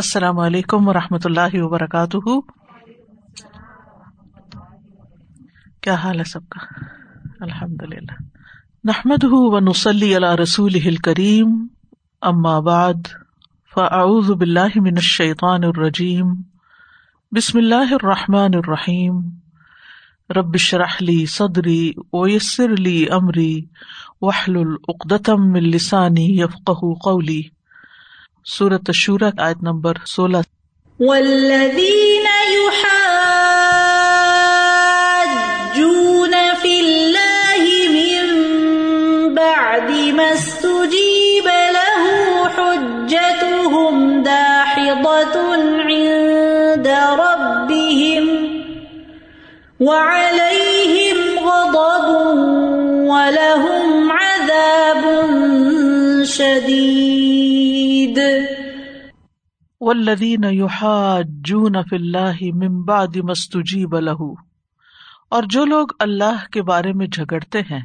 السلام علیکم و رحمۃ اللہ وبرکاتہ۔ کیا حال ہے سب کا؟ الحمد للہ نحمد و نسلی اللہ رسول کریم بعد، فاعوذ باللہ من الشیطان الرجیم۔ بسم اللہ الرحمٰن الرحیم۔ ربش رحلی صدری ویسر علی عمری وحل العقدم السانی یفق قولی۔ صورت شورت آیت نمبر سولہ۔ والذین یحاجون فی اللہ من بعد ما استجیب له حجتهم داحضة عند ربهم وعليهم غضب ولهم شدید۔ والذین یحاجون فی اللہ من بعد ما استجیب له اور جو لوگ اللہ کے بارے میں جھگڑتے ہیں،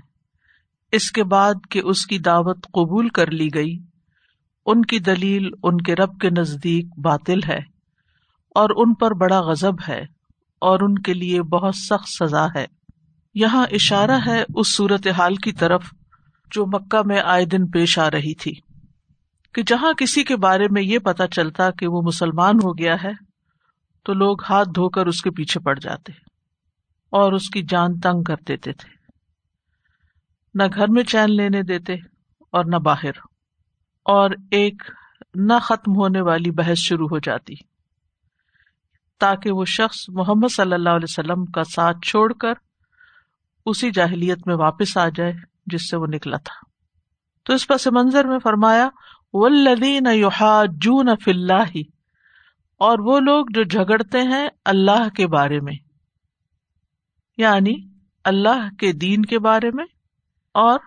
اس کے بعد کہ اس کی دعوت قبول کر لی گئی، ان کی دلیل ان کے رب کے نزدیک باطل ہے، اور ان پر بڑا غزب ہے، اور ان کے لیے بہت سخت سزا ہے۔ یہاں اشارہ ہے اس صورت حال کی طرف۔ جو مکہ میں آئے دن پیش آ رہی تھی، کہ جہاں کسی کے بارے میں یہ پتا چلتا کہ وہ مسلمان ہو گیا ہے، تو لوگ ہاتھ دھو کر اس کے پیچھے پڑ جاتے اور اس کی جان تنگ کر دیتے تھے۔ نہ گھر میں چین لینے دیتے اور نہ باہر، اور ایک نہ ختم ہونے والی بحث شروع ہو جاتی، تاکہ وہ شخص محمد صلی اللہ علیہ وسلم کا ساتھ چھوڑ کر اسی جاہلیت میں واپس آ جائے۔ جس سے وہ نکلا تھا۔ تو اس پس منظر میں فرمایا ولدین یحاجون فی اللہ اور وہ لوگ جو جھگڑتے ہیں اللہ کے بارے میں۔ یعنی اللہ کے دین کے بارے میں اور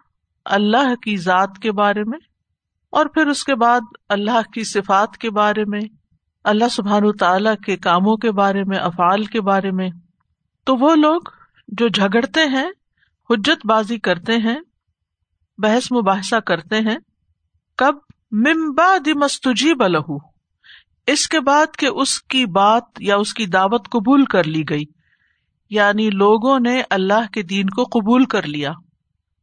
اللہ کی ذات کے بارے میں۔ اور پھر اس کے بعد اللہ کی صفات کے بارے میں، اللہ سبحان تعالی کے کاموں کے بارے میں، افعال کے بارے میں۔ تو وہ لوگ جو جھگڑتے ہیں، حجت بازی کرتے ہیں بحث مباحثہ کرتے ہیں، کب؟ ممباد مستجی بلہ اس کے بعد کہ اس کی بات یا اس کی دعوت قبول کر لی گئی۔ یعنی لوگوں نے اللہ کے دین کو قبول کر لیا۔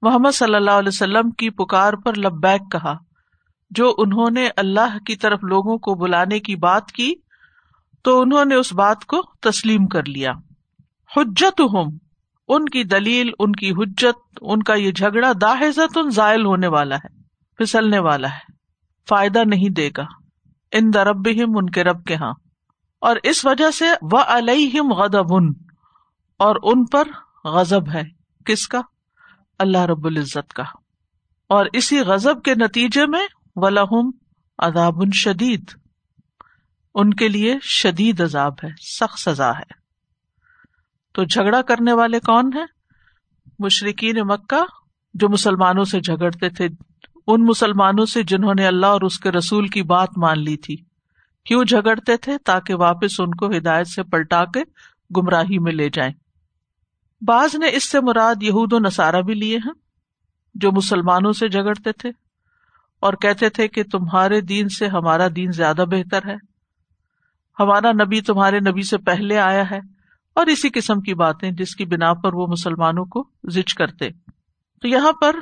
محمد صلی اللہ علیہ وسلم کی پکار پر لبیک کہا۔ جو انہوں نے اللہ کی طرف لوگوں کو بلانے کی بات کی، تو انہوں نے اس بات کو تسلیم کر لیا۔ حجت ہم ان کی دلیل، ان کی حجت، ان کا یہ جھگڑا داحزت ان زائل ہونے والا ہے، پھسلنے والا ہے، فائدہ نہیں دے گا۔ ان درب ان کے رب کے ہاں۔ اور اس وجہ سے وہ علیہم غدب ان اور ان پر غزب ہے۔ کس کا؟ اللہ رب العزت کا۔ اور اسی غزب کے نتیجے میں ولہم عذاب شدید۔ ان کے لیے شدید عذاب ہے، سخت سزا ہے۔ تو جھگڑا کرنے والے کون ہیں؟ مشرقین مکہ جو مسلمانوں سے جھگڑتے تھے، ان مسلمانوں سے جنہوں نے اللہ اور اس کے رسول کی بات مان لی تھی۔ کیوں جھگڑتے تھے؟ تاکہ واپس ان کو ہدایت سے پلٹا کے گمراہی میں لے جائیں۔ بعض نے اس سے مراد یہود و نصارہ بھی لیے ہیں، جو مسلمانوں سے جھگڑتے تھے اور کہتے تھے کہ تمہارے دین سے ہمارا دین زیادہ بہتر ہے۔ ہمارا نبی تمہارے نبی سے پہلے آیا ہے۔ اور اسی قسم کی باتیں جس کی بنا پر وہ مسلمانوں کو زچ کرتے۔ تو یہاں پر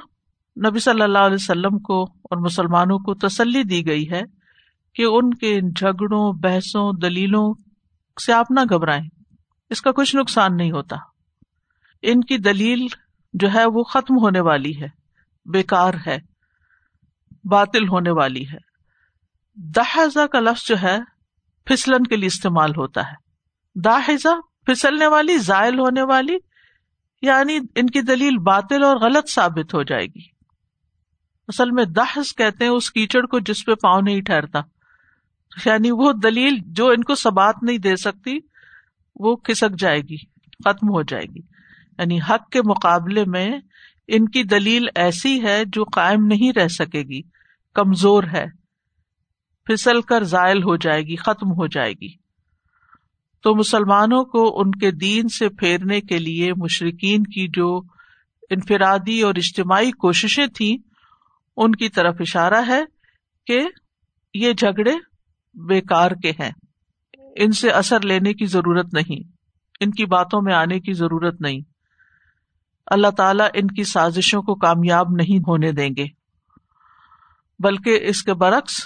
نبی صلی اللہ علیہ وسلم کو اور مسلمانوں کو تسلی دی گئی ہے کہ ان کے جھگڑوں، بحثوں، دلیلوں سے آپ نہ گھبرائیں۔ اس کا کچھ نقصان نہیں ہوتا۔ ان کی دلیل جو ہے وہ ختم ہونے والی ہے، بیکار ہے، باطل ہونے والی ہے۔ داحزہ کا لفظ جو ہے، پھسلن کے لیے استعمال ہوتا ہے۔ داحزہ پھسلنے والی، زائل ہونے والی یعنی ان کی دلیل باطل اور غلط ثابت ہو جائے گی۔ اصل میں دہس کہتے ہیں اس کیچڑ کو جس پہ پاؤں نہیں ٹھہرتا۔ یعنی وہ دلیل جو ان کو سبات نہیں دے سکتی، وہ کھسک جائے گی، ختم ہو جائے گی۔ یعنی حق کے مقابلے میں ان کی دلیل ایسی ہے جو قائم نہیں رہ سکے گی، کمزور ہے۔ پھسل کر زائل ہو جائے گی، ختم ہو جائے گی۔ تو مسلمانوں کو ان کے دین سے پھیرنے کے لیے مشرقین کی جو انفرادی اور اجتماعی کوششیں تھیں، ان کی طرف اشارہ ہے کہ یہ جھگڑے بیکار کے ہیں۔ ان سے اثر لینے کی ضرورت نہیں، ان کی باتوں میں آنے کی ضرورت نہیں۔ اللہ تعالیٰ ان کی سازشوں کو کامیاب نہیں ہونے دیں گے۔ بلکہ اس کے برعکس،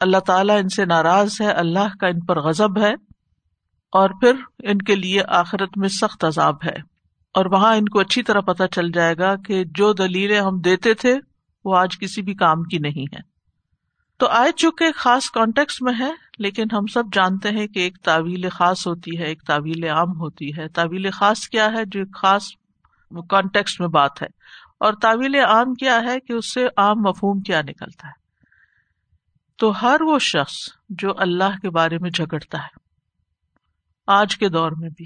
اللہ تعالیٰ ان سے ناراض ہے، اللہ کا ان پر غزب ہے۔ اور پھر ان کے لیے آخرت میں سخت عذاب ہے۔ اور وہاں ان کو اچھی طرح پتہ چل جائے گا کہ جو دلیلیں ہم دیتے تھے، وہ آج کسی بھی کام کی نہیں ہے تو آئے چکے خاص کانٹیکس میں ہے، لیکن ہم سب جانتے ہیں کہ ایک تعویل خاص ہوتی ہے، ایک تعویل عام ہوتی ہے۔ تعویل خاص کیا ہے جو ایک خاص کانٹیکس میں بات ہے؟ اور تعویل عام کیا ہے کہ اس سے عام مفہوم کیا نکلتا ہے؟ تو ہر وہ شخص جو اللہ کے بارے میں جھگڑتا ہے۔ آج کے دور میں بھی۔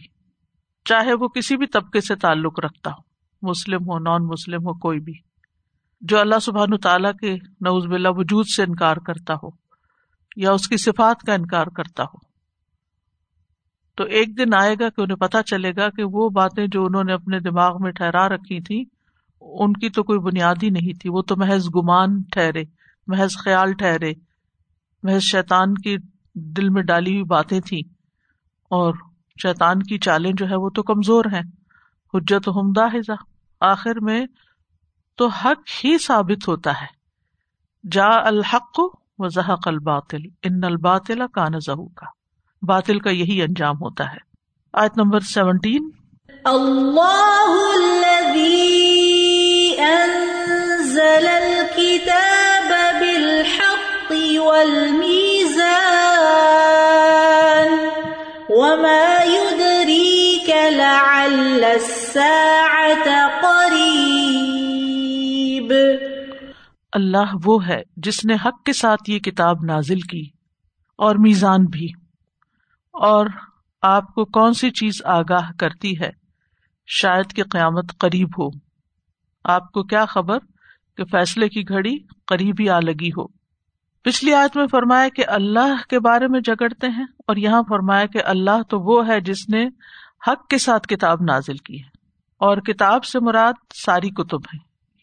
چاہے وہ کسی بھی طبقے سے تعلق رکھتا ہو، مسلم ہو نان مسلم ہو، کوئی بھی۔ جو اللہ سبحان تعالیٰ کے نوز بلا وجود سے انکار کرتا ہو، یا اس کی صفات کا انکار کرتا ہو۔ تو ایک دن آئے گا کہ انہیں پتا چلے گا کہ وہ باتیں جو انہوں نے اپنے دماغ میں ٹھہرا رکھی تھی ان کی تو کوئی بنیادی نہیں تھی۔ وہ تو محض گمان ٹھہرے، محض خیال ٹھہرے، محض شیطان کی دل میں ڈالی ہوئی باتیں تھیں۔ اور شیطان کی چالیں جو ہے وہ تو کمزور ہیں۔ حجت ہمدہ آخر میں تو حق ہی ثابت ہوتا ہے۔ جا الحق و زحق الباطل۔ ان الباطل کا نظہ کا باطل کا یہی انجام ہوتا ہے۔ آیت نمبر سیونٹین۔ اللہ الذي انزل الكتاب بالحق والمیزان وما يدريك لعل الساعة قريب اللہ وہ ہے جس نے حق کے ساتھ یہ کتاب نازل کی اور میزان بھی۔ اور آپ کو کون سی چیز آگاہ کرتی ہے؟ شاید کہ قیامت قریب ہو۔ آپ کو کیا خبر کہ فیصلے کی گھڑی قریب ہی آ لگی ہو؟ پچھلی آیت میں فرمایا کہ اللہ کے بارے میں جگڑتے ہیں اور یہاں فرمایا کہ اللہ تو وہ ہے جس نے حق کے ساتھ کتاب نازل کی ہے اور کتاب سے مراد ساری کتب ہے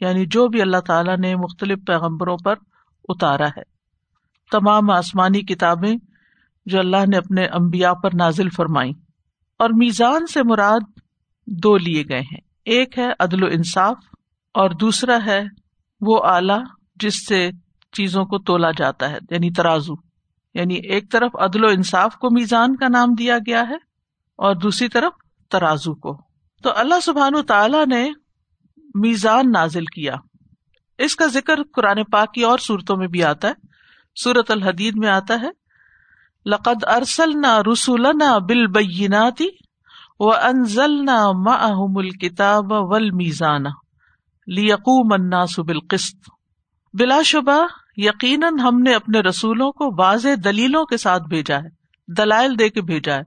یعنی جو بھی اللہ تعالیٰ نے مختلف پیغمبروں پر اتارا ہے۔ تمام آسمانی کتابیں جو اللہ نے اپنے امبیا پر نازل فرمائی اور میزان سے مراد دو لیے گئے ہیں۔ ایک ہے عدل و انصاف اور دوسرا ہے وہ آلہ جس سے چیزوں کو تولا جاتا ہے یعنی ترازو۔ یعنی ایک طرف عدل و انصاف کو میزان کا نام دیا گیا ہے اور دوسری طرف ترازو کو۔ تو اللہ سبحان تعالی نے میزان نازل کیا۔ اس کا ذکر قرآن پاک کی اور صورتوں میں بھی آتا ہے۔ سورت الحدید میں آتا ہے، لقد ارسل نہ رسول نہ بل بیناتی و انزل نہ مل کتاب ول میزان لیقوم الناس بالقسط۔ بلا شبہ یقیناً ہم نے اپنے رسولوں کو واضح دلیلوں کے ساتھ بھیجا ہے، دلائل دے کے بھیجا ہے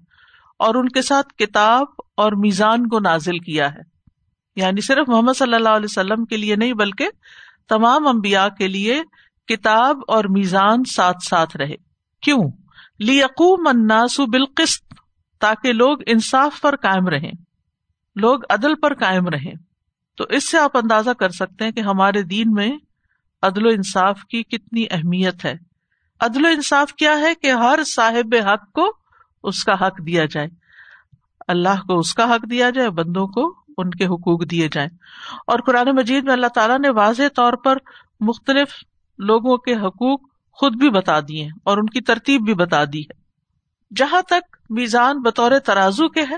اور ان کے ساتھ کتاب اور میزان کو نازل کیا ہے۔ یعنی صرف محمد صلی اللہ علیہ وسلم کے لیے نہیں بلکہ تمام امبیا کے لیے کتاب اور میزان ساتھ ساتھ رہے۔ کیوں؟ لیقوم الناس بالقسط تاکہ لوگ انصاف پر قائم رہیں۔ لوگ عدل پر قائم رہیں۔ تو اس سے آپ اندازہ کر سکتے ہیں کہ ہمارے دین میں عدل و انصاف کی کتنی اہمیت ہے۔ عدل و انصاف کیا ہے کہ ہر صاحب حق کو اس کا حق دیا جائے۔ اللہ کو اس کا حق دیا جائے، بندوں کو ان کے حقوق دیے جائیں۔ اور قرآن مجید میں اللہ تعالیٰ نے واضح طور پر مختلف لوگوں کے حقوق خود بھی بتا دیے اور ان کی ترتیب بھی بتا دی ہے۔ جہاں تک میزان بطور ترازو کے ہے،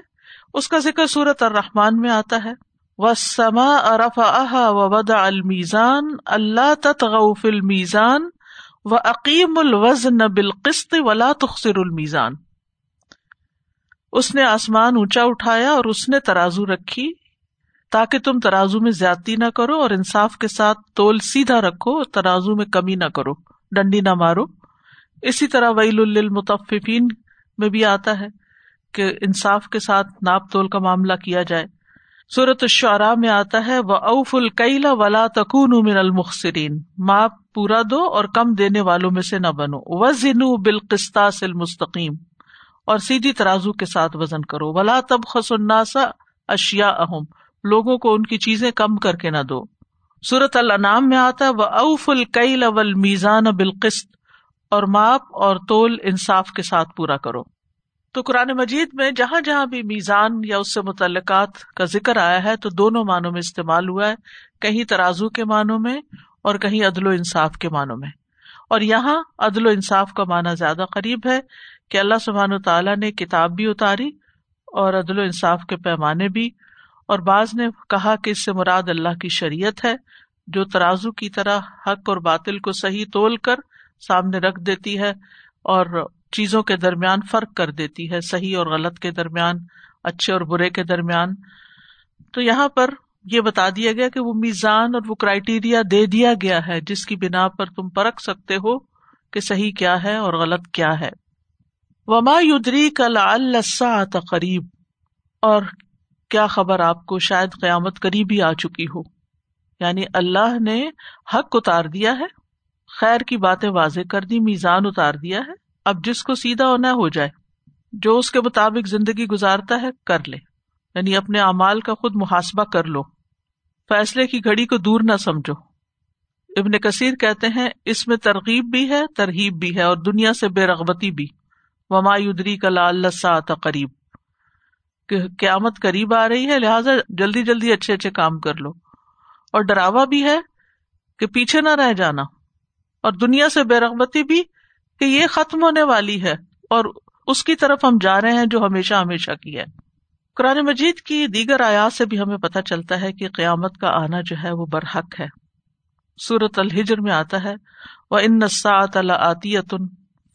اس کا ذکر صورت الرحمان میں آتا ہے۔ و سما ارفا و ودا المیزان اللہ تغف المیزان و عقیم الوزن بالقسط ولا تخصر المیزان اس نے آسمان اونچا اٹھایا اور اس نے ترازو رکھی، تاکہ تم ترازو میں زیادتی نہ کرو اور انصاف کے ساتھ تول سیدھا رکھو اور ترازو میں کمی نہ کرو، ڈنڈی نہ مارو۔ اسی طرح ویل المتفین میں بھی آتا ہے کہ انصاف کے ساتھ ناپ تول کا معاملہ کیا جائے۔ صورت الشعراء میں آتا ہے وہ اوف القیلا ولا تکون من المخصرین ماپ پورا دو اور کم دینے والوں میں سے نہ بنو۔ وزن بالقسطاس المستقیم اور سیدھی ترازو کے ساتھ وزن کرو۔ ولا تب خس الناسا اشیا اہم لوگوں کو ان کی چیزیں کم کر کے نہ دو۔ صورت الانام میں آتا ہے وہ اوف القیل اول میزان بالقسط اور ماپ اور تول انصاف کے ساتھ پورا کرو۔ تو قرآن مجید میں جہاں جہاں بھی میزان یا اس سے متعلقات کا ذکر آیا ہے تو دونوں معنوں میں استعمال ہوا ہے، کہیں ترازو کے معنوں میں اور کہیں عدل و انصاف کے معنوں میں۔ اور یہاں عدل و انصاف کا معنی زیادہ قریب ہے کہ اللہ سبحان و تعالیٰ نے کتاب بھی اتاری اور عدل و انصاف کے پیمانے بھی، اور بعض نے کہا کہ اس سے مراد اللہ کی شریعت ہے، جو ترازو کی طرح حق اور باطل کو صحیح تول کر سامنے رکھ دیتی ہے اور چیزوں کے درمیان فرق کر دیتی ہے، صحیح اور غلط کے درمیان، اچھے اور برے کے درمیان۔ تو یہاں پر یہ بتا دیا گیا کہ وہ میزان اور وہ کرائٹیریا دے دیا گیا ہے، جس کی بنا پر تم پرکھ سکتے ہو کہ صحیح کیا ہے اور غلط کیا ہے۔ وما یدری کل السا قریب، اور کیا خبر آپ کو شاید قیامت قریب ہی آ چکی ہو؟ یعنی اللہ نے حق اتار دیا ہے، خیر کی باتیں واضح کر دی، میزان اتار دیا ہے۔ اب جس کو سیدھا ہونا ہو جائے، جو اس کے مطابق زندگی گزارتا ہے، کر لے۔ یعنی اپنے اعمال کا خود محاسبہ کر لو۔ فیصلے کی گھڑی کو دور نہ سمجھو۔ ابن کثیر کہتے ہیں، اس میں ترغیب بھی ہے ترغیب بھی ہے، اور دنیا سے بے رغبتی بھی۔ وما یدری کا لال قریب قیامت قریب آ رہی ہے، لہٰذا جلدی جلدی اچھے اچھے کام کر لو۔ اور ڈراوا بھی ہے کہ پیچھے نہ رہ جانا۔ اور دنیا سے بے رغبتی بھی کہ یہ ختم ہونے والی ہے اور اس کی طرف ہم جا رہے ہیں جو ہمیشہ ہمیشہ کی ہے۔ قرآن مجید کی دیگر آیات سے بھی ہمیں پتہ چلتا ہے کہ قیامت کا آنا جو ہے وہ برحق ہے۔ سورت الحجر میں آتا ہے وہ ان نسات عطیتن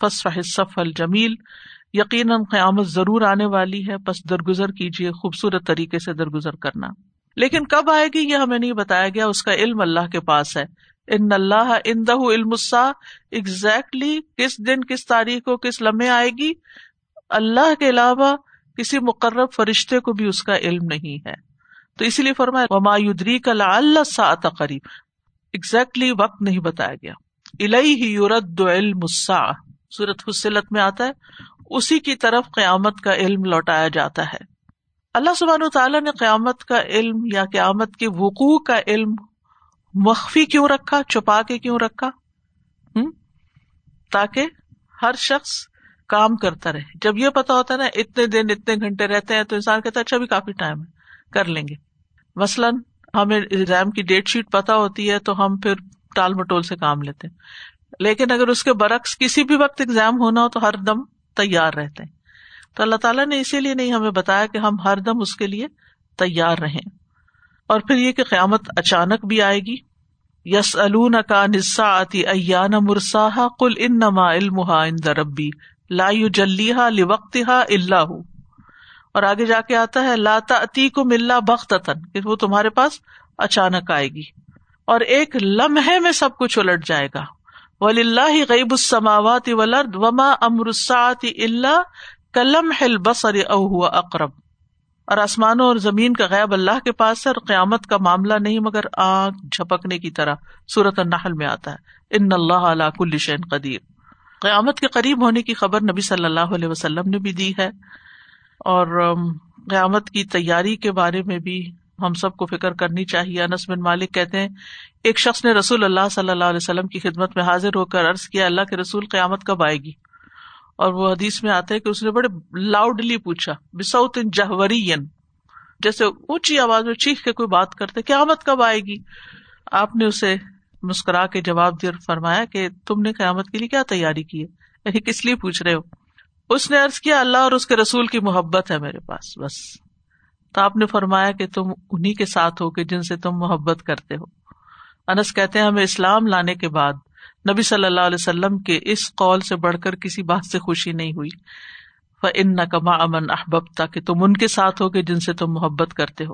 فصف الجمیل یقیناً قیامت ضرور آنے والی ہے بس درگزر کیجیے خوبصورت طریقے سے درگزر کرنا۔ لیکن کب آئے گی یہ ہمیں نہیں بتایا گیا، اس کا علم اللہ کے پاس ہے۔ ان اللہ ان دہ علم ایگزیکٹلی کس دن، کس تاریخ کو، کس لمحے آئے گی؟ اللہ کے علاوہ کسی مقرر فرشتے کو بھی اس کا علم نہیں ہے۔ تو اسی لیے فرمایا، وما کا اللہ سا قریب ایگزیکٹلی وقت نہیں بتایا گیا۔ الہی یورد علم سورت حسلت میں آتا ہے۔ اسی کی طرف قیامت کا علم لوٹایا جاتا ہے۔ اللہ سبحان تعالیٰ نے قیامت کا علم یا قیامت کے وقوع کا علم مخفی کیوں رکھا؟ چھپا کے کیوں رکھا؟ ہوں تاکہ ہر شخص کام کرتا رہے۔ جب یہ پتا ہوتا ہے نا، اتنے دن، اتنے گھنٹے رہتے ہیں، تو انسان کہتا ہے اچھا بھی کافی ٹائم ہے، کر لیں گے۔ مثلاً ہمیں ایگزام کی ڈیٹ شیٹ پتا ہوتی ہے، تو ہم پھر ٹال مٹول سے کام لیتے ہیں۔ لیکن اگر اس کے برعکس کسی بھی وقت ایگزام ہونا ہو، تو ہر دم تیار رہتے ہیں۔ تو اللہ تعالیٰ نے اسی لیے نہیں ہمیں بتایا کہ ہم ہر دم اس کے لیے تیار رہیں۔ اور پھر یہ کہ قیامت اچانک بھی آئے گی۔ یس کا نسا آتی ایان مرسا کل ان نما علم ربی، لا جلیحا لوقت اللہ اور آگے جا کے آتا ہے لاتا اتی کو ملا بخت وہ تمہارے پاس اچانک آئے گی۔ اور ایک لمحے میں سب کچھ الٹ جائے گا۔ ولی اللہ غیب السماوات ولرد وما امرسات اللہ کلم ہل بسر او اقرب اور آسمانوں اور زمین کا غیب اللہ کے پاس ہے اور قیامت کا معاملہ نہیں، مگر آنکھ جھپکنے کی طرح صورت النحل میں آتا ہے۔ ان اللہ علا کل شین قدیر۔ قیامت کے قریب ہونے کی خبر نبی صلی اللہ علیہ وسلم نے بھی دی ہے۔ اور قیامت کی تیاری کے بارے میں بھی ہم سب کو فکر کرنی چاہیے۔ انس بن مالک کہتے ہیں، ایک شخص نے رسول اللہ صلی اللہ علیہ وسلم کی خدمت میں حاضر ہو کر عرض کیا، اللہ کے رسول قیامت کب آئے گی؟ اور وہ حدیث میں آتا ہے کہ اس نے بڑے لاؤڈلی پوچھا بسعت جہوری جیسے اونچی آواز میں چیخ کے کوئی بات کرتے، قیامت کب آئے گی؟ آپ نے اسے مسکرا کے جواب دیا اور فرمایا کہ تم نے قیامت کے لیے کیا تیاری کی ہے؟ یعنی کس لیے پوچھ رہے ہو؟ اس نے ارض کیا، اللہ اور اس کے رسول کی محبت ہے میرے پاس، بس۔ تو آپ نے فرمایا کہ تم انہیں کے ساتھ ہو کہ جن سے تم محبت کرتے ہو۔ انس کہتے ہیں، ہمیں اسلام لانے کے بعد نبی صلی اللہ علیہ وسلم کے اس قول سے بڑھ کر کسی بات سے خوشی نہیں ہوئی۔ ان نقما امن احباب تاکہ تم ان کے ساتھ ہو جن سے تم محبت کرتے ہو۔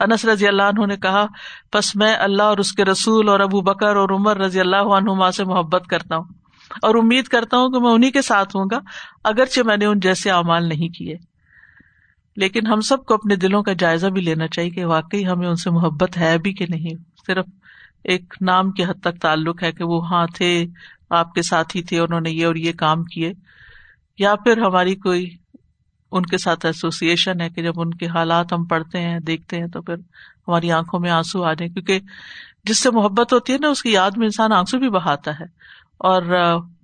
انس رضی اللہ عنہ نے کہا بس میں اللہ اور اس کے رسول اور ابو بکر اور عمر رضی اللہ عنہما سے محبت کرتا ہوں۔ اور امید کرتا ہوں کہ میں انہیں کے ساتھ ہوں گا، اگرچہ میں نے ان جیسے اعمال نہیں کیے۔ لیکن ہم سب کو اپنے دلوں کا جائزہ بھی لینا چاہیے کہ واقعی ہمیں ان سے محبت ہے بھی کہ نہیں، صرف ایک نام کی حد تک تعلق ہے کہ وہ ہاں تھے، آپ کے ساتھ ہی تھے، انہوں نے یہ اور یہ کام کیے۔ یا پھر ہماری کوئی ان کے ساتھ ایسوسیشن ہے کہ جب ان کے حالات ہم پڑھتے ہیں، دیکھتے ہیں تو پھر ہماری آنکھوں میں آنسو آ جائیں۔ کیونکہ جس سے محبت ہوتی ہے نا، اس کی یاد میں انسان آنسو بھی بہاتا ہے اور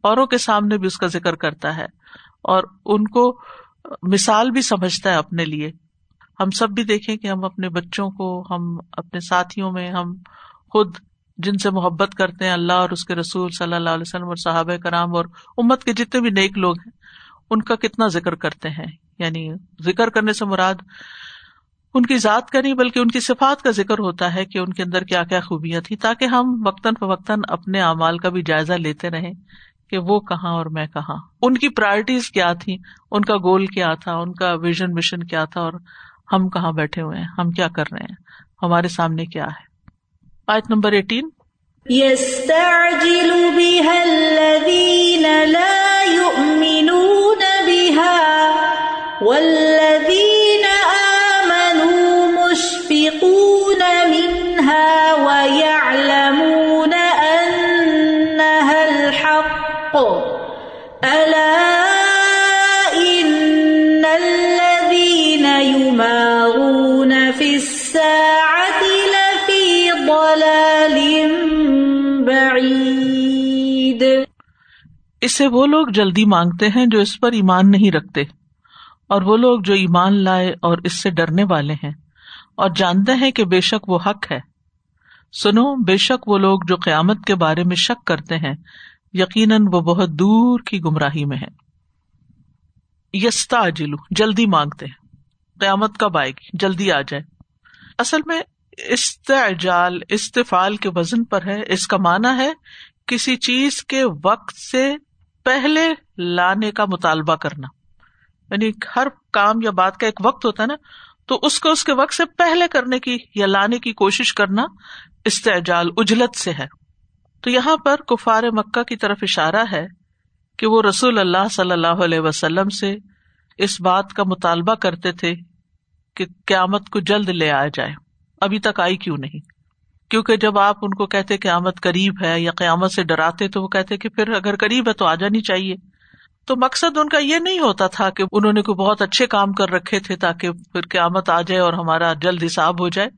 اوروں کے سامنے بھی اس کا ذکر کرتا ہے اور ان کو مثال بھی سمجھتا ہے اپنے لیے۔ ہم سب بھی دیکھیں کہ ہم اپنے بچوں کو، ہم اپنے ساتھیوں میں، ہم خود جن سے محبت کرتے ہیں اللہ اور اس کے رسول صلی اللہ علیہ وسلم اور صحابہ کرام اور امت کے جتنے بھی نیک لوگ ہیں، ان کا کتنا ذکر کرتے ہیں؟ یعنی ذکر کرنے سے مراد ان کی ذات کا نہیں، بلکہ ان کی صفات کا ذکر ہوتا ہے کہ ان کے اندر کیا کیا خوبیاں تھیں، تاکہ ہم وقتاً فوقتاً اپنے اعمال کا بھی جائزہ لیتے رہیں کہ وہ کہاں اور میں کہاں۔ ان کی پرائرٹیز کیا تھی ان کا گول کیا تھا؟ ان کا ویژن مشن کیا تھا؟ اور ہم کہاں بیٹھے ہوئے ہیں؟ ہم کیا کر رہے ہیں؟ ہمارے سامنے کیا ہے؟ آیت نمبر ایٹین۔ اسے وہ لوگ جلدی مانگتے ہیں جو اس پر ایمان نہیں رکھتے، اور وہ لوگ جو ایمان لائے اور اس سے ڈرنے والے ہیں، اور جانتے ہیں کہ بے شک وہ حق ہے۔ سنو، بے شک وہ لوگ جو قیامت کے بارے میں شک کرتے ہیں، یقیناً وہ بہت دور کی گمراہی میں ہے یستا جلو جلدی مانگتے ہیں۔ قیامت کب آئے گی؟ جلدی آ جائے۔ اصل میں استعجال، استفال کے وزن پر ہے۔ اس کا مانا ہے کسی چیز کے وقت سے پہلے لانے کا مطالبہ کرنا۔ یعنی ہر کام یا بات کا ایک وقت ہوتا ہے نا، تو اس کو اس کے وقت سے پہلے کرنے کی یا لانے کی کوشش کرنا استعجال، اجلت سے ہے۔ تو یہاں پر کفار مکہ کی طرف اشارہ ہے کہ وہ رسول اللہ صلی اللہ علیہ وسلم سے اس بات کا مطالبہ کرتے تھے کہ قیامت کو جلد لے آیا جائے۔ ابھی تک آئی کیوں نہیں؟ کیونکہ جب آپ ان کو کہتے قیامت قریب ہے یا قیامت سے ڈراتے تو وہ کہتے کہ پھر اگر قریب ہے تو آ جانی چاہیے۔ تو مقصد ان کا یہ نہیں ہوتا تھا کہ انہوں نے کوئی بہت اچھے کام کر رکھے تھے تاکہ پھر قیامت آ جائے اور ہمارا جلد حساب ہو جائے۔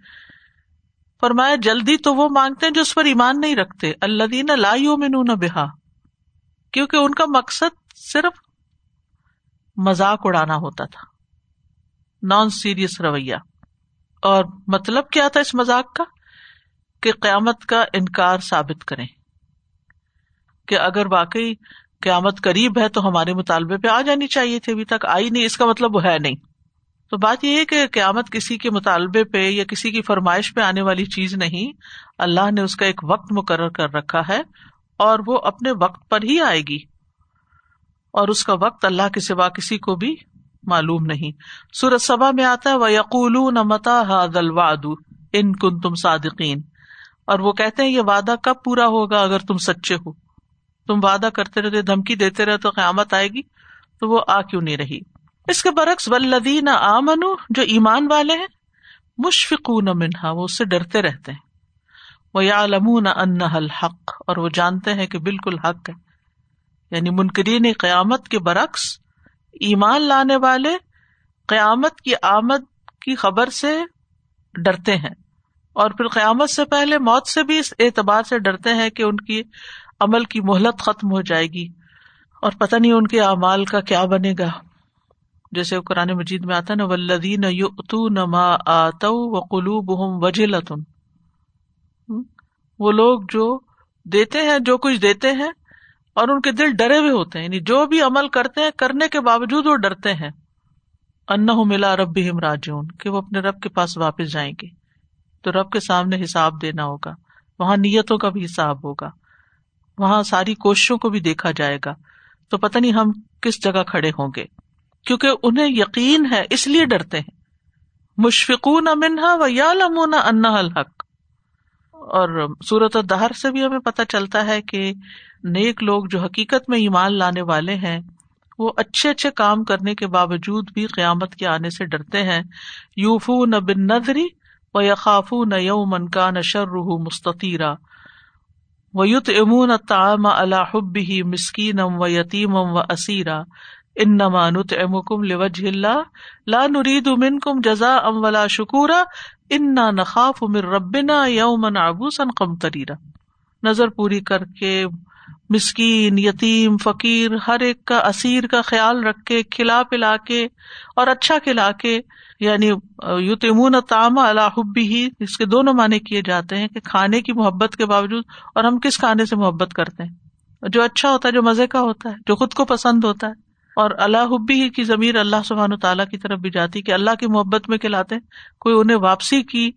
فرمایا، جلدی تو وہ مانگتے ہیں جو اس پر ایمان نہیں رکھتے۔ اللہ دینا لائیوں میں نون بہا۔ کیونکہ ان کا مقصد صرف مزاق اڑانا ہوتا تھا۔ نان سیریس رویہ۔ اور مطلب کیا تھا اس مزاق کا؟ کہ قیامت کا انکار ثابت کریں۔ کہ اگر واقعی قیامت قریب ہے تو ہمارے مطالبے پہ آ جانی چاہیے تھی، ابھی تک آئی نہیں، اس کا مطلب وہ ہے نہیں۔ تو بات یہ ہے کہ قیامت کسی کے مطالبے پہ یا کسی کی فرمائش پہ آنے والی چیز نہیں، اللہ نے اس کا ایک وقت مقرر کر رکھا ہے اور وہ اپنے وقت پر ہی آئے گی۔ اور اس کا وقت اللہ کے سوا کسی کو بھی معلوم نہیں۔ سورت سبا میں آتا ہے وہ یقول نمتا الواد ان کن تم صادقین اور وہ کہتے ہیں یہ وعدہ کب پورا ہوگا اگر تم سچے ہو؟ تم وعدہ کرتے رہتے، دھمکی دیتے رہے تو قیامت آئے گی، تو وہ آ کیوں نہیں رہی؟ اس کے برعکس ولدین آمن جو ایمان والے ہیں مشفق منہا، وہ اس سے ڈرتے رہتے ہیں۔ وہ یا لمون ان الحق، اور وہ جانتے ہیں کہ بالکل حق ہے۔ یعنی منکرین قیامت کے برعکس، ایمان لانے والے قیامت کی آمد کی خبر سے ڈرتے ہیں۔ اور پھر قیامت سے پہلے موت سے بھی اس اعتبار سے ڈرتے ہیں کہ ان کی عمل کی مہلت ختم ہو جائے گی اور پتہ نہیں ان کے اعمال کا کیا بنے گا۔ جیسے قرآن مجید میں آتا نا ولدین نما آت و قلوب وجہ لتن وہ لوگ جو دیتے ہیں، جو کچھ دیتے ہیں اور ان کے دل ڈرے ہوئے ہوتے ہیں۔ یعنی جو بھی عمل کرتے ہیں، کرنے کے باوجود وہ ڈرتے ہیں۔ ان ملا رب راجون کہ وہ اپنے رب کے پاس واپس جائیں گے۔ تو رب کے سامنے حساب دینا ہوگا۔ وہاں نیتوں کا بھی حساب ہوگا۔ وہاں ساری کوششوں کو بھی دیکھا جائے گا۔ تو پتہ نہیں ہم کس جگہ کھڑے ہوں گے۔ کیونکہ انہیں یقین ہے، اس لیے ڈرتے ہیں۔ مشفقون منہا و یا لمون انا الحق۔ اور صورت دہر سے بھی ہمیں پتہ چلتا ہے کہ نیک لوگ جو حقیقت میں ایمان لانے والے ہیں، وہ اچھے اچھے کام کرنے کے باوجود بھی قیامت کے آنے سے ڈرتے ہیں۔ یوفو نہ بن نظری و یقاف نہ یومن کا نہ شرح مستطیرا و یوت امون تام الحب ہی مسکینم و یتیم و اسیرا ان نمانت ام کم لوج اللہ لا نرید من کم جزا ام ولا شکورا ان نخاف امر ربنا یومن ابوسن کم تریرا نظر پوری کر کے مسکین، یتیم، فقیر، ہر ایک کا اسیر کا خیال رکھ کے، کھلا پلا کے اور اچھا کھلا کے یعنی یوتمون تام الحبی ہی اس کے دونوں معنی کیے جاتے ہیں کہ کھانے کی محبت کے باوجود، اور ہم کس کھانے سے محبت کرتے ہیں؟ جو اچھا ہوتا ہے، جو مزے کا ہوتا ہے، جو خود کو پسند ہوتا ہے۔ اور اللہ حبی ہی کی ضمیر اللہ سبحان تعالیٰ کی طرف بھی جاتی کہ اللہ کی محبت میں کھلاتے ہیں۔ کوئی انہیں واپسی کی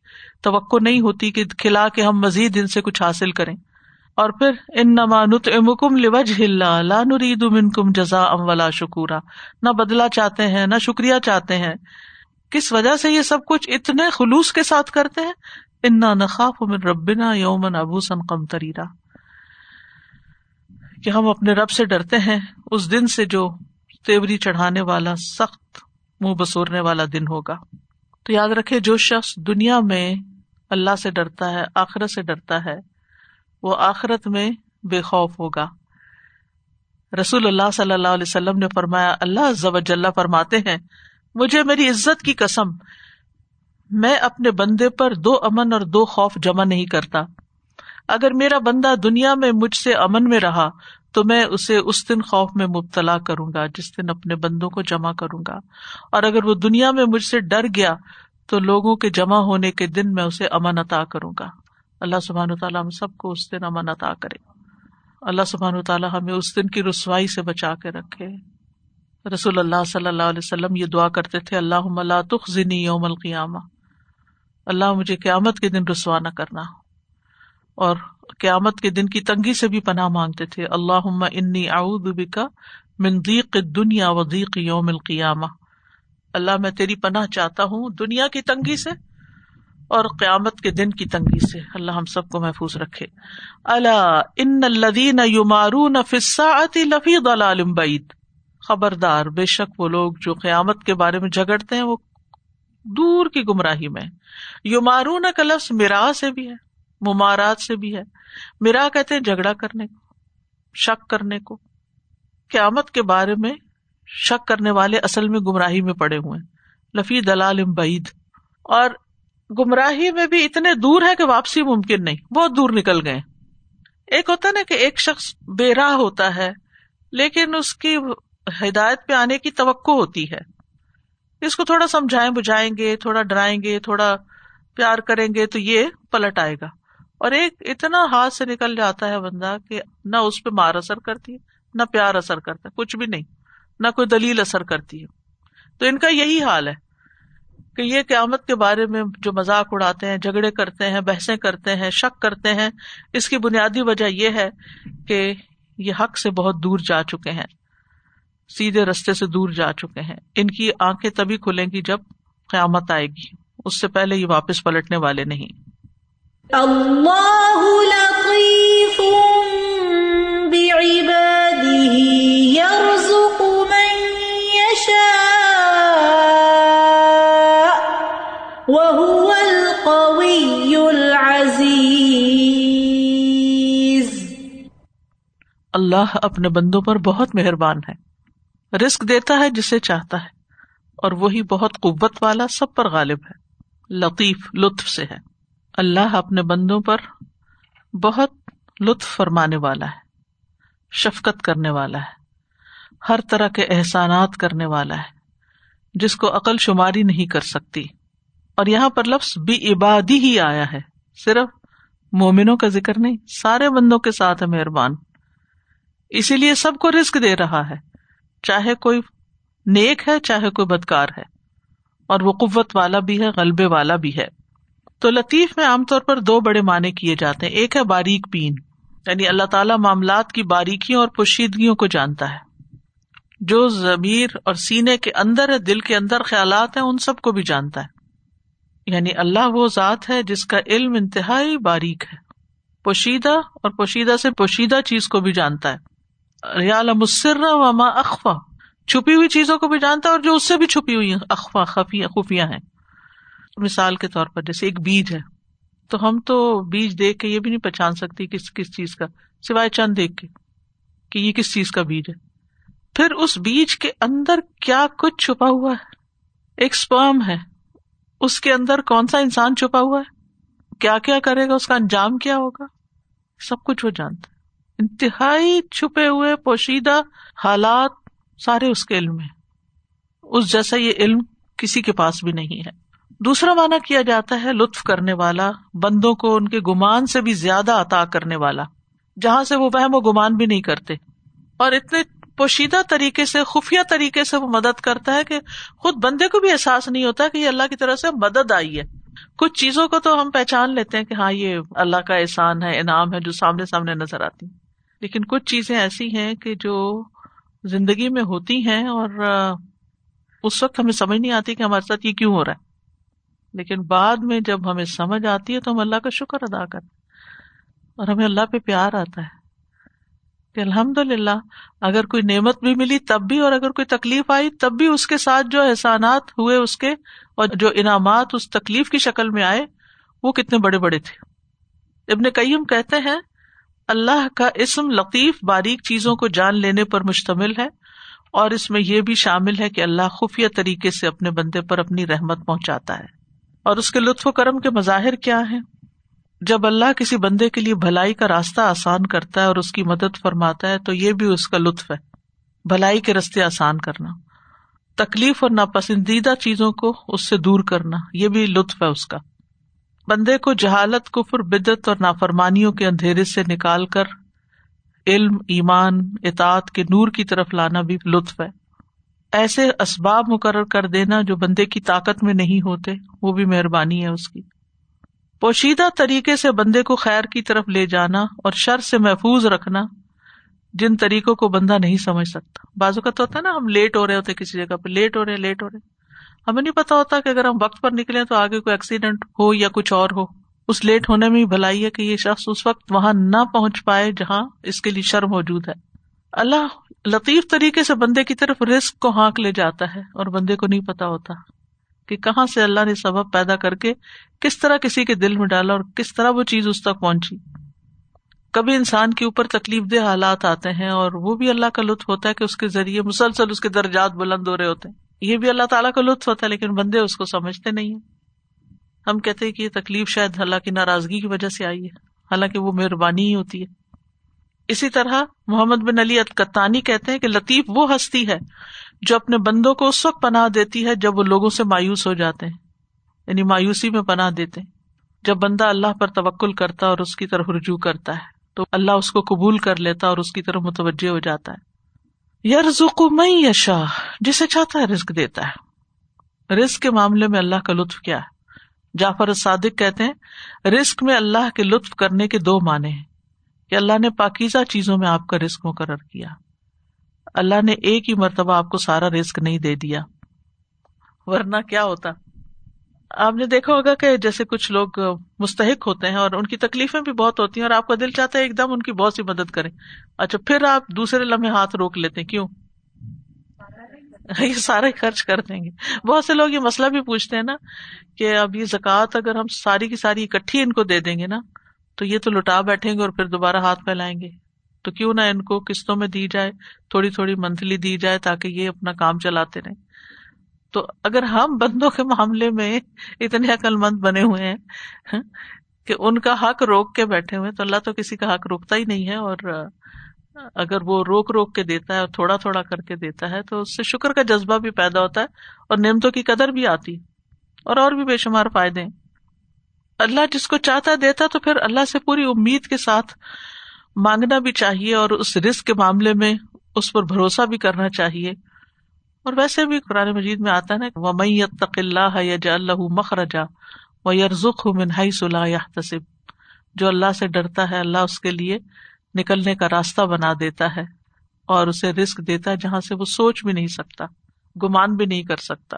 توقع نہیں ہوتی کہ کھلا کے ہم مزید ان سے کچھ حاصل کریں۔ اور پھر ان نمانت امکم لوج ہلا لا نرید منکم جزا ام ولا شکورا۔ نہ بدلا چاہتے ہیں، نہ شکریہ چاہتے ہیں۔ کس وجہ سے یہ سب کچھ اتنے خلوص کے ساتھ کرتے ہیں؟ انا نخاف من ربنا یومن ابوسن کم تریرا کہ ہم اپنے رب سے ڈرتے ہیں، اس دن سے جو تیوری چڑھانے والا، سخت منہ بسورنے والا دن ہوگا۔ تو یاد رکھے جو شخص دنیا میں اللہ سے ڈرتا ہے، آخرت سے ڈرتا ہے، وہ آخرت میں بے خوف ہوگا۔ رسول اللہ صلی اللہ علیہ وسلم نے فرمایا، اللہ ضبط فرماتے ہیں مجھے میری عزت کی قسم، میں اپنے بندے پر دو امن اور دو خوف جمع نہیں کرتا۔ اگر میرا بندہ دنیا میں مجھ سے امن میں رہا، تو میں اسے اس دن خوف میں مبتلا کروں گا، جس دن اپنے بندوں کو جمع کروں گا۔ اور اگر وہ دنیا میں مجھ سے ڈر گیا، تو لوگوں کے جمع ہونے کے دن میں اسے امن عطا کروں گا۔ اللہ سبحان و تعالیٰ ہم سب کو اس دن امن عطا کرے۔ اللہ سبحان و تعالیٰ ہمیں اس دن کی رسوائی سے بچا کے رکھے۔ رسول اللہ صلی اللہ علیہ وسلم یہ دعا کرتے تھے اللہ اللہ تخنی یوم القیامہ۔ اللہ مجھے قیامت کے دن رسوا نہ کرنا۔ اور قیامت کے دن کی تنگی سے بھی پناہ مانگتے تھے۔ اللہ انی بکا مندیق دنیا ودیق یوم القیامہ۔ اللہ میں تیری پناہ چاہتا ہوں دنیا کی تنگی سے اور قیامت کے دن کی تنگی سے۔ اللہ ہم سب کو محفوظ رکھے۔ اللہ ان الدین یمارون فساعتی لفی ضلال بعید۔ خبردار، بے شک وہ لوگ جو قیامت کے بارے میں جھگڑتے ہیں، وہ دور کی گمراہی میں یو مارون کا لفظ میرا سے بھی ہے، ممارات سے بھی ہے۔ میرا کہتے ہیں جھگڑا کرنے کو، شک کرنے کو۔ قیامت کے بارے میں شک کرنے والے اصل میں گمراہی میں پڑے ہوئے لفی دلال بعید۔ اور گمراہی میں بھی اتنے دور ہے کہ واپسی ممکن نہیں، بہت دور نکل گئے ایک ہوتا نا کہ ایک شخص بے راہ ہوتا ہے، لیکن اس کی ہدایت پہ آنے کی توقع ہوتی ہے۔ اس کو تھوڑا سمجھائیں، بجھائیں گے، تھوڑا ڈرائیں گے، تھوڑا پیار کریں گے تو یہ پلٹ آئے گا۔ اور ایک اتنا ہاتھ سے نکل جاتا ہے بندہ کہ نہ اس پہ مار اثر کرتی ہے، نہ پیار اثر کرتا ہے، کچھ بھی نہیں، نہ کوئی دلیل اثر کرتی ہے۔ تو ان کا یہی حال ہے کہ یہ قیامت کے بارے میں جو مذاق اڑاتے ہیں، جھگڑے کرتے ہیں، بحثیں کرتے ہیں، شک کرتے ہیں، اس کی بنیادی وجہ یہ ہے کہ یہ حق سے بہت دور جا چکے ہیں۔ سیدھے رستے سے دور جا چکے ہیں۔ ان کی آنکھیں تبھی کھلیں گی جب قیامت آئے گی۔ اس سے پہلے یہ واپس پلٹنے والے نہیں۔ اللہ لطیف اللہ اپنے بندوں پر بہت مہربان ہے۔ رسک دیتا ہے جسے چاہتا ہے، اور وہی بہت قوت والا سب پر غالب ہے۔ لطیف لطف سے ہے۔ اللہ اپنے بندوں پر بہت لطف فرمانے والا ہے، شفقت کرنے والا ہے، ہر طرح کے احسانات کرنے والا ہے، جس کو عقل شماری نہیں کر سکتی۔ اور یہاں پر لفظ بھی عبادی ہی آیا ہے۔ صرف مومنوں کا ذکر نہیں، سارے بندوں کے ساتھ ہے، مہربان۔ اسی لیے سب کو رسک دے رہا ہے۔ چاہے کوئی نیک ہے، چاہے کوئی بدکار ہے۔ اور وہ قوت والا بھی ہے، غلبے والا بھی ہے۔ تو لطیف میں عام طور پر دو بڑے معنی کیے جاتے ہیں۔ ایک ہے باریک بین یعنی اللہ تعالیٰ معاملات کی باریکیوں اور پوشیدگیوں کو جانتا ہے۔ جو ضمیر اور سینے کے اندر ہے، دل کے اندر خیالات ہیں، ان سب کو بھی جانتا ہے۔ یعنی اللہ وہ ذات ہے جس کا علم انتہائی باریک ہے۔ پوشیدہ اور پوشیدہ سے پوشیدہ چیز کو بھی جانتا ہے۔ مسر و ما اخوا چھپی ہوئی چیزوں کو بھی جانتا ہے اور جو اس سے بھی چھپی ہوئی اخوا خفیہ خفیہ ہیں۔ مثال کے طور پر جیسے ایک بیج ہے، تو ہم تو بیج دیکھ کے یہ بھی نہیں پہچان سکتی کس کس چیز کا، سوائے چند دیکھ کے، کہ یہ کس چیز کا بیج ہے۔ پھر اس بیج کے اندر کیا کچھ چھپا ہوا ہے؟ ایک اسپرم ہے، اس کے اندر کون سا انسان چھپا ہوا ہے؟ کیا کیا کرے گا؟ اس کا انجام کیا ہوگا؟ سب کچھ وہ جانتا ہے۔ انتہائی چھپے ہوئے پوشیدہ حالات سارے اس کے علم میں اس جیسا یہ علم کسی کے پاس بھی نہیں ہے۔ دوسرا مانا کیا جاتا ہے لطف کرنے والا، بندوں کو ان کے گمان سے بھی زیادہ عطا کرنے والا، جہاں سے وہ وہم و گمان بھی نہیں کرتے۔ اور اتنے پوشیدہ طریقے سے، خفیہ طریقے سے وہ مدد کرتا ہے کہ خود بندے کو بھی احساس نہیں ہوتا کہ یہ اللہ کی طرف سے مدد آئی ہے۔ کچھ چیزوں کو تو ہم پہچان لیتے ہیں کہ ہاں یہ اللہ کا احسان ہے، انعام ہے جو سامنے سامنے نظر آتی۔ لیکن کچھ چیزیں ایسی ہیں کہ جو زندگی میں ہوتی ہیں اور اس وقت ہمیں سمجھ نہیں آتی کہ ہمارے ساتھ یہ کیوں ہو رہا ہے۔ لیکن بعد میں جب ہمیں سمجھ آتی ہے تو ہم اللہ کا شکر ادا کرتے اور ہمیں اللہ پہ پیار آتا ہے کہ الحمد للہ اگر کوئی نعمت بھی ملی تب بھی اور اگر کوئی تکلیف آئی تب بھی اس کے ساتھ جو احسانات ہوئے اس کے اور جو انعامات اس تکلیف کی شکل میں آئے وہ کتنے بڑے بڑے تھے۔ ابن کئیم کہتے ہیں اللہ کا اسم لطیف باریک چیزوں کو جان لینے پر مشتمل ہے اور اس میں یہ بھی شامل ہے کہ اللہ خفیہ طریقے سے اپنے بندے پر اپنی رحمت پہنچاتا ہے۔ اور اس کے لطف و کرم کے مظاہر کیا ہے جب اللہ کسی بندے کے لیے بھلائی کا راستہ آسان کرتا ہے اور اس کی مدد فرماتا ہے تو یہ بھی اس کا لطف ہے۔ بھلائی کے رستے آسان کرنا۔ تکلیف اور ناپسندیدہ چیزوں کو اس سے دور کرنا، یہ بھی لطف ہے اس کا۔ بندے کو جہالت، کفر بدت اور نافرمانیوں کے اندھیرے سے نکال کر علم، ایمان اطاط کے نور کی طرف لانا بھی لطف ہے۔ ایسے اسباب مقرر کر دینا جو بندے کی طاقت میں نہیں ہوتے، وہ بھی مہربانی ہے اس کی۔ پوشیدہ طریقے سے بندے کو خیر کی طرف لے جانا اور شر سے محفوظ رکھنا جن طریقوں کو بندہ نہیں سمجھ سکتا۔ بازو کا تو ہوتا ہے نا، ہم لیٹ ہو رہے ہوتے کسی جگہ پہ، لیٹ ہو رہے لیٹ ہو رہے ہمیں نہیں پتا ہوتا کہ اگر ہم وقت پر نکلے تو آگے کوئی ایکسیڈینٹ ہو یا کچھ اور ہو۔ اس لیٹ ہونے میں بھلائی ہے کہ یہ شخص اس وقت وہاں نہ پہنچ پائے جہاں اس کے لیے شر موجود ہے۔ اللہ لطیف طریقے سے بندے کی طرف رسک کو ہانک لے جاتا ہے اور بندے کو نہیں پتا ہوتا کہ کہاں سے اللہ نے سبب پیدا کر کے کس طرح کسی کے دل میں ڈالا اور کس طرح وہ چیز اس تک پہنچی۔ کبھی انسان کے اوپر تکلیف دہ حالات آتے ہیں اور وہ بھی اللہ کا لطف ہوتا ہے کہ اس کے ذریعے مسلسل اس کے درجات بلند ہو رہے ہوتے ہیں۔ یہ بھی اللہ تعالیٰ کا لطف ہوتا ہے، لیکن بندے اس کو سمجھتے نہیں ہیں۔ ہم کہتے ہیں کہ یہ تکلیف شاید اللہ کی ناراضگی کی وجہ سے آئی ہے، حالانکہ وہ مہربانی ہی ہوتی ہے۔ اسی طرح محمد بن علی کتانی کہتے ہیں کہ لطیف وہ ہستی ہے جو اپنے بندوں کو اس وقت پناہ دیتی ہے جب وہ لوگوں سے مایوس ہو جاتے ہیں یعنی مایوسی میں پناہ دیتے ہیں۔ جب بندہ اللہ پر توکل کرتا اور اس کی طرف رجوع کرتا ہے، تو اللہ اس کو قبول کر لیتا اور اس کی طرف متوجہ ہو جاتا ہے۔ یرزق میں یشا جسے چاہتا ہے رزق دیتا ہے۔ رسک کے معاملے میں اللہ کا لطف کیا ہے؟ جعفر صادق کہتے ہیں رسک میں اللہ کے لطف کرنے کے دو معنی ہیں۔ کہ اللہ نے پاکیزہ چیزوں میں آپ کا رسک مقرر کیا۔ اللہ نے ایک ہی مرتبہ آپ کو سارا رسک نہیں دے دیا۔ ورنہ کیا ہوتا؟ آپ نے دیکھا ہوگا کہ جیسے کچھ لوگ مستحق ہوتے ہیں اور ان کی تکلیفیں بھی بہت ہوتی ہیں اور آپ کا دل چاہتا ہے ایک دم ان کی بہت سی مدد کریں۔ اچھا پھر آپ دوسرے لمحے ہاتھ روک لیتے کیوں؟ یہ سارے خرچ کر دیں گے۔ بہت سے لوگ یہ مسئلہ بھی پوچھتے ہیں نا کہ اب یہ زکوٰۃ اگر ہم ساری کی ساری اکٹھی ان کو دے دیں گے نا، تو یہ تو لٹا بیٹھیں گے اور پھر دوبارہ ہاتھ پھیلائیں گے۔ تو کیوں نہ ان کو قسطوں میں دی جائے، تھوڑی تھوڑی منتھلی دی جائے تاکہ یہ اپنا کام چلاتے رہیں۔ تو اگر ہم بندوں کے معاملے میں اتنے عقل مند بنے ہوئے ہیں کہ ان کا حق روک کے بیٹھے ہوئے تو اللہ تو کسی کا حق روکتا ہی نہیں ہے اور اگر وہ روک روک کے دیتا ہے اور تھوڑا تھوڑا کر کے دیتا ہے، تو اس سے شکر کا جذبہ بھی پیدا ہوتا ہے اور نعمتوں کی قدر بھی آتی اور اور بھی بے شمار فائدے اللہ جس کو چاہتا دیتا تو پھر اللہ سے پوری امید کے ساتھ مانگنا بھی چاہیے اور اس رسک کے معاملے میں اس پر بھروسہ بھی کرنا چاہیے۔ اور ویسے بھی قرآن مجید میں آتا نا وہ میت اللہ یا اللہ مخرجا و یرزق منہائی صلاح یا جو اللہ سے ڈرتا ہے، اللہ اس کے لیے نکلنے کا راستہ بنا دیتا ہے اور اسے رسک دیتا ہے جہاں سے وہ سوچ بھی نہیں سکتا، گمان بھی نہیں کر سکتا۔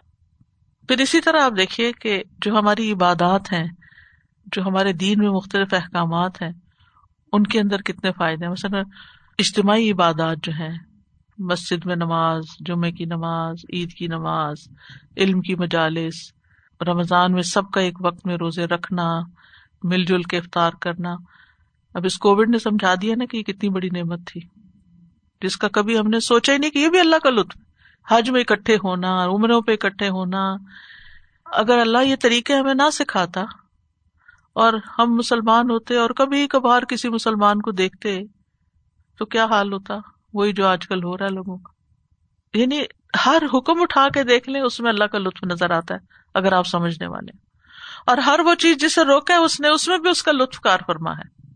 پھر اسی طرح آپ دیکھیے کہ جو ہماری عبادات ہیں، جو ہمارے دین میں مختلف احکامات ہیں، ان کے اندر کتنے فائدے ہیں؟ مثلاً اجتماعی عبادات جو ہیں مسجد میں نماز، جمعے کی نماز، عید کی نماز، علم کی مجالس، رمضان میں سب کا ایک وقت میں روزے رکھنا، مل جل کے افطار کرنا۔ اب اس کووڈ نے سمجھا دیا نا کہ یہ کتنی بڑی نعمت تھی۔ جس کا کبھی ہم نے سوچا ہی نہیں کہ یہ بھی اللہ کا لطف۔ حج میں اکٹھے ہونا، عمروں پہ اکٹھے ہونا۔ اگر اللہ یہ طریقے ہمیں نہ سکھاتا اور ہم مسلمان ہوتے اور کبھی کبھار کسی مسلمان کو دیکھتے، تو کیا حال ہوتا؟ وہی جو آج کل ہو رہا ہے لوگوں کا۔ یعنی ہر حکم اٹھا کے دیکھ لیں، اس میں اللہ کا لطف نظر آتا ہے، اگر آپ سمجھنے والے اور ہر وہ چیز جسے روکا ہے، اس نے، اس میں بھی اس کا لطف کار فرما ہے۔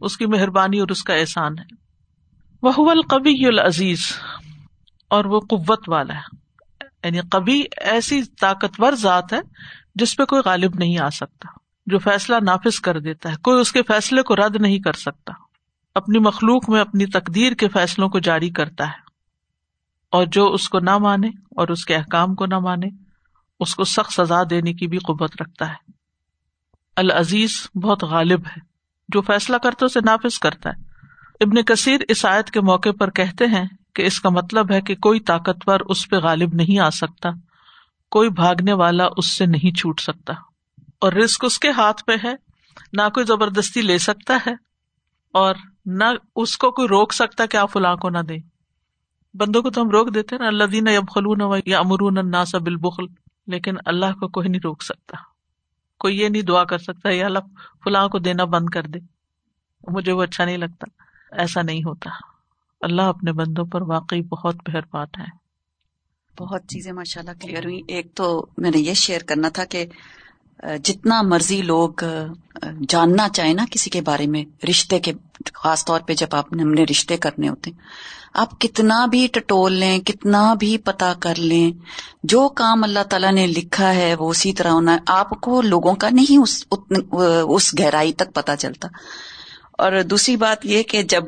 اس کی مہربانی اور اس کا احسان ہے۔ وہ القبی العزیز، اور وہ قوت والا ہے۔ یعنی کبھی ایسی طاقتور ذات ہے جس پہ کوئی غالب نہیں آ سکتا، جو فیصلہ نافذ کر دیتا ہے، کوئی اس کے فیصلے کو رد نہیں کر سکتا۔ اپنی مخلوق میں اپنی تقدیر کے فیصلوں کو جاری کرتا ہے۔ اور جو اس کو نہ مانے اور اس کے احکام کو نہ مانے، اس کو سخت سزا دینے کی بھی قوت رکھتا ہے۔ العزیز بہت غالب ہے، جو فیصلہ کرتا اسے نافذ کرتا ہے۔ ابن کثیر اس آیت کے موقع پر کہتے ہیں کہ اس کا مطلب ہے کہ کوئی طاقتور اس پہ غالب نہیں آ سکتا، کوئی بھاگنے والا اس سے نہیں چھوٹ سکتا۔ اور رسک اس کے ہاتھ پہ ہے، نہ کوئی زبردستی لے سکتا ہے، اور نہ اس کو کوئی روک سکتا کہ آپ فلاں کو نہ دے بندوں کو تو ہم روک دیتے نا اللہ دینا یا خلون یا امرون نا سا بالبخل، لیکن اللہ کو کوئی نہیں روک سکتا۔ کوئی یہ نہیں دعا کر سکتا، یا اللہ فلاں کو دینا بند کر دے۔ مجھے وہ اچھا نہیں لگتا۔ ایسا نہیں ہوتا۔ اللہ اپنے بندوں پر واقعی بہت مہربان ہے۔ بہت چیزیں ماشاء اللہ کلیئر ہوئی ایک تو میں نے یہ شیئر کرنا تھا کہ جتنا مرضی لوگ جاننا چاہیں نا کسی کے بارے میں، رشتے کے، خاص طور پہ جب آپ نے ہم نے رشتے کرنے ہوتے ہیں، آپ کتنا بھی ٹٹول لیں، کتنا بھی پتا کر لیں، جو کام اللہ تعالیٰ نے لکھا ہے، وہ اسی طرح ہونا ہے۔ آپ کو لوگوں کا نہیں اس اس گہرائی تک پتا چلتا۔ اور دوسری بات یہ کہ جب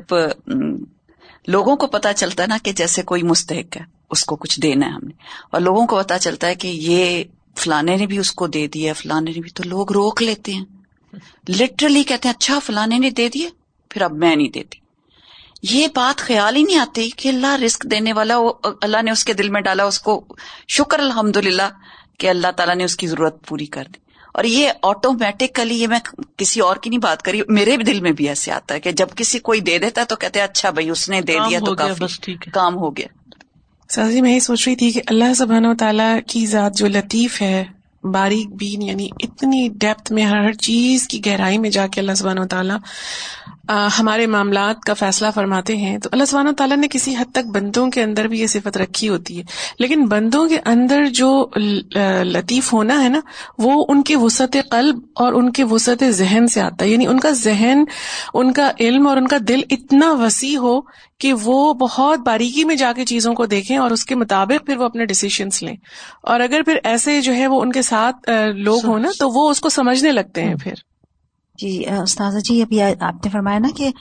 لوگوں کو پتا چلتا ہے نا کہ جیسے کوئی مستحق ہے، اس کو کچھ دینا ہے ہم نے۔ اور لوگوں کو پتا چلتا ہے کہ یہ فلانے نے بھی اس کو دے دیا فلانے نے بھی تو لوگ روک لیتے ہیں۔ لٹرلی کہتے ہیں اچھا فلانے نے دے دیا پھر اب میں نہیں دیتی۔ یہ بات خیال ہی نہیں آتی کہ اللہ رسک دینے والا اللہ نے اس کے دل میں ڈالا اس کو شکر الحمد للہ کہ اللہ تعالیٰ نے اس کی ضرورت پوری کر دی۔ اور یہ آٹومیٹکلی یہ میں کسی اور کی نہیں بات کری میرے بھی دل میں بھی ایسے آتا ہے کہ جب کسی کوئی دے دیتا ہے تو کہتے اچھا بھائی اس نے دے دیا تو کام ہو گیا۔ سازی، میں یہ سوچ رہی تھی کہ اللہ سبحانہ و تعالیٰ کی ذات جو لطیف ہے، باریک بین یعنی اتنی ڈیپتھ میں ہر ہر چیز کی گہرائی میں جا کے اللہ سبحانہ و تعالیٰ ہمارے معاملات کا فیصلہ فرماتے ہیں تو اللہ سبحانہ تعالیٰ نے کسی حد تک بندوں کے اندر بھی یہ صفت رکھی ہوتی ہے۔ لیکن بندوں کے اندر جو لطیف ہونا ہے نا وہ ان کے وسعت قلب اور ان کے وسعت ذہن سے آتا ہے۔ یعنی ان کا ذہن ان کا علم اور ان کا دل اتنا وسیع ہو کہ وہ بہت باریکی میں جا کے چیزوں کو دیکھیں اور اس کے مطابق پھر وہ اپنے ڈسیشنس لیں۔ اور اگر پھر ایسے جو ہے وہ ان کے ساتھ لوگ ہوں نا تو وہ اس کو سمجھنے لگتے ہیں پھر۔ جی استاذہ جی ابھی آپ نے فرمایا نا کہ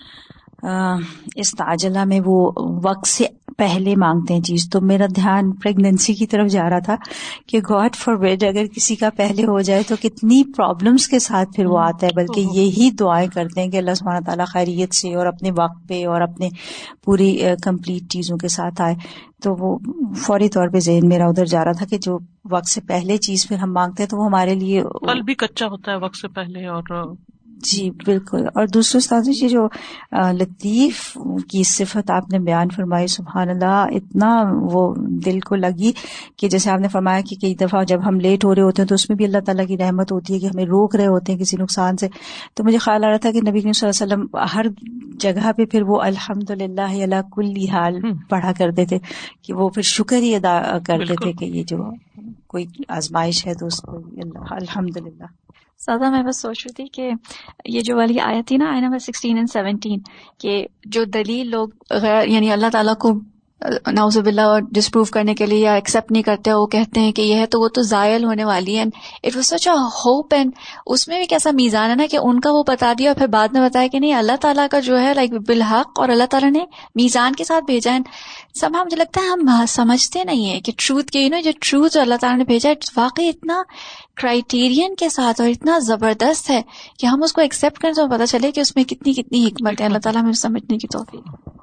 اس تاجلہ میں وہ وقت سے پہلے مانگتے ہیں چیز تو میرا دھیان پریگنینسی کی طرف جا رہا تھا کہ گاڈ فار بیڈ اگر کسی کا پہلے ہو جائے تو کتنی پرابلمس کے ساتھ پھر وہ آتا ہے بلکہ یہی دعائیں کرتے ہیں کہ اللہ سبحانہ تعالیٰ خیریت سے اور اپنے وقت پہ اور اپنے پوری کمپلیٹ چیزوں کے ساتھ آئے۔ تو وہ فوری طور پہ ذہن میرا ادھر جا رہا تھا کہ جو وقت سے پہلے چیز پھر ہم مانگتے ہیں تو وہ ہمارے لیے بھی کچا ہوتا ہے وقت سے پہلے اور جی بالکل۔ اور دوسرے استاد جی جو لطیف کی صفت آپ نے بیان فرمائی سبحان اللہ اتنا وہ دل کو لگی کہ جیسے آپ نے فرمایا کہ کئی دفعہ جب ہم لیٹ ہو رہے ہوتے ہیں تو اس میں بھی اللہ تعالیٰ کی رحمت ہوتی ہے کہ ہمیں روک رہے ہوتے ہیں کسی نقصان سے۔ تو مجھے خیال آ رہا تھا کہ نبی صلی اللہ علیہ وسلم ہر جگہ پہ پھر وہ الحمد للہ اللہ کل حال پڑھا کرتے تھے کہ وہ پھر شکر ہی ادا کرتے تھے کہ یہ جو کوئی آزمائش ہے تو اس کو الحمد للہ سادہ میں بس سوچ رہی تھی کہ یہ جو والی آیا تھی نا آئی نمبر سکسٹین اینڈ سیونٹین کہ جو دلیل لوگ غیر یعنی اللہ تعالیٰ کو ناؤز باللہ ڈسپروو کرنے کے لیے یا ایکسیپٹ نہیں کرتے وہ کہتے ہیں کہ یہ ہے تو وہ تو زائل ہونے والی ہے it was such a hope and اس میں بھی کیسا میزان ہے نا کہ ان کا وہ بتا دیا اور پھر بعد میں بتایا کہ نہیں، اللہ تعالیٰ کا جو ہے لائک بالحق اور اللہ تعالیٰ نے میزان کے ساتھ بھیجا ہے. سب مجھے لگتا ہے ہم سمجھتے نہیں ہیں کہ ٹروتھ کے نا جو ٹروتھ اللہ تعالیٰ نے بھیجا ہے واقعی اتنا کرائٹیرین کے ساتھ اور اتنا زبردست ہے کہ ہم اس کو ایکسپٹ کریں تو پتا چلے کہ اس میں کتنی کتنی حکمت ہے. اللہ تعالیٰ میں سمجھنے کی توفیق۔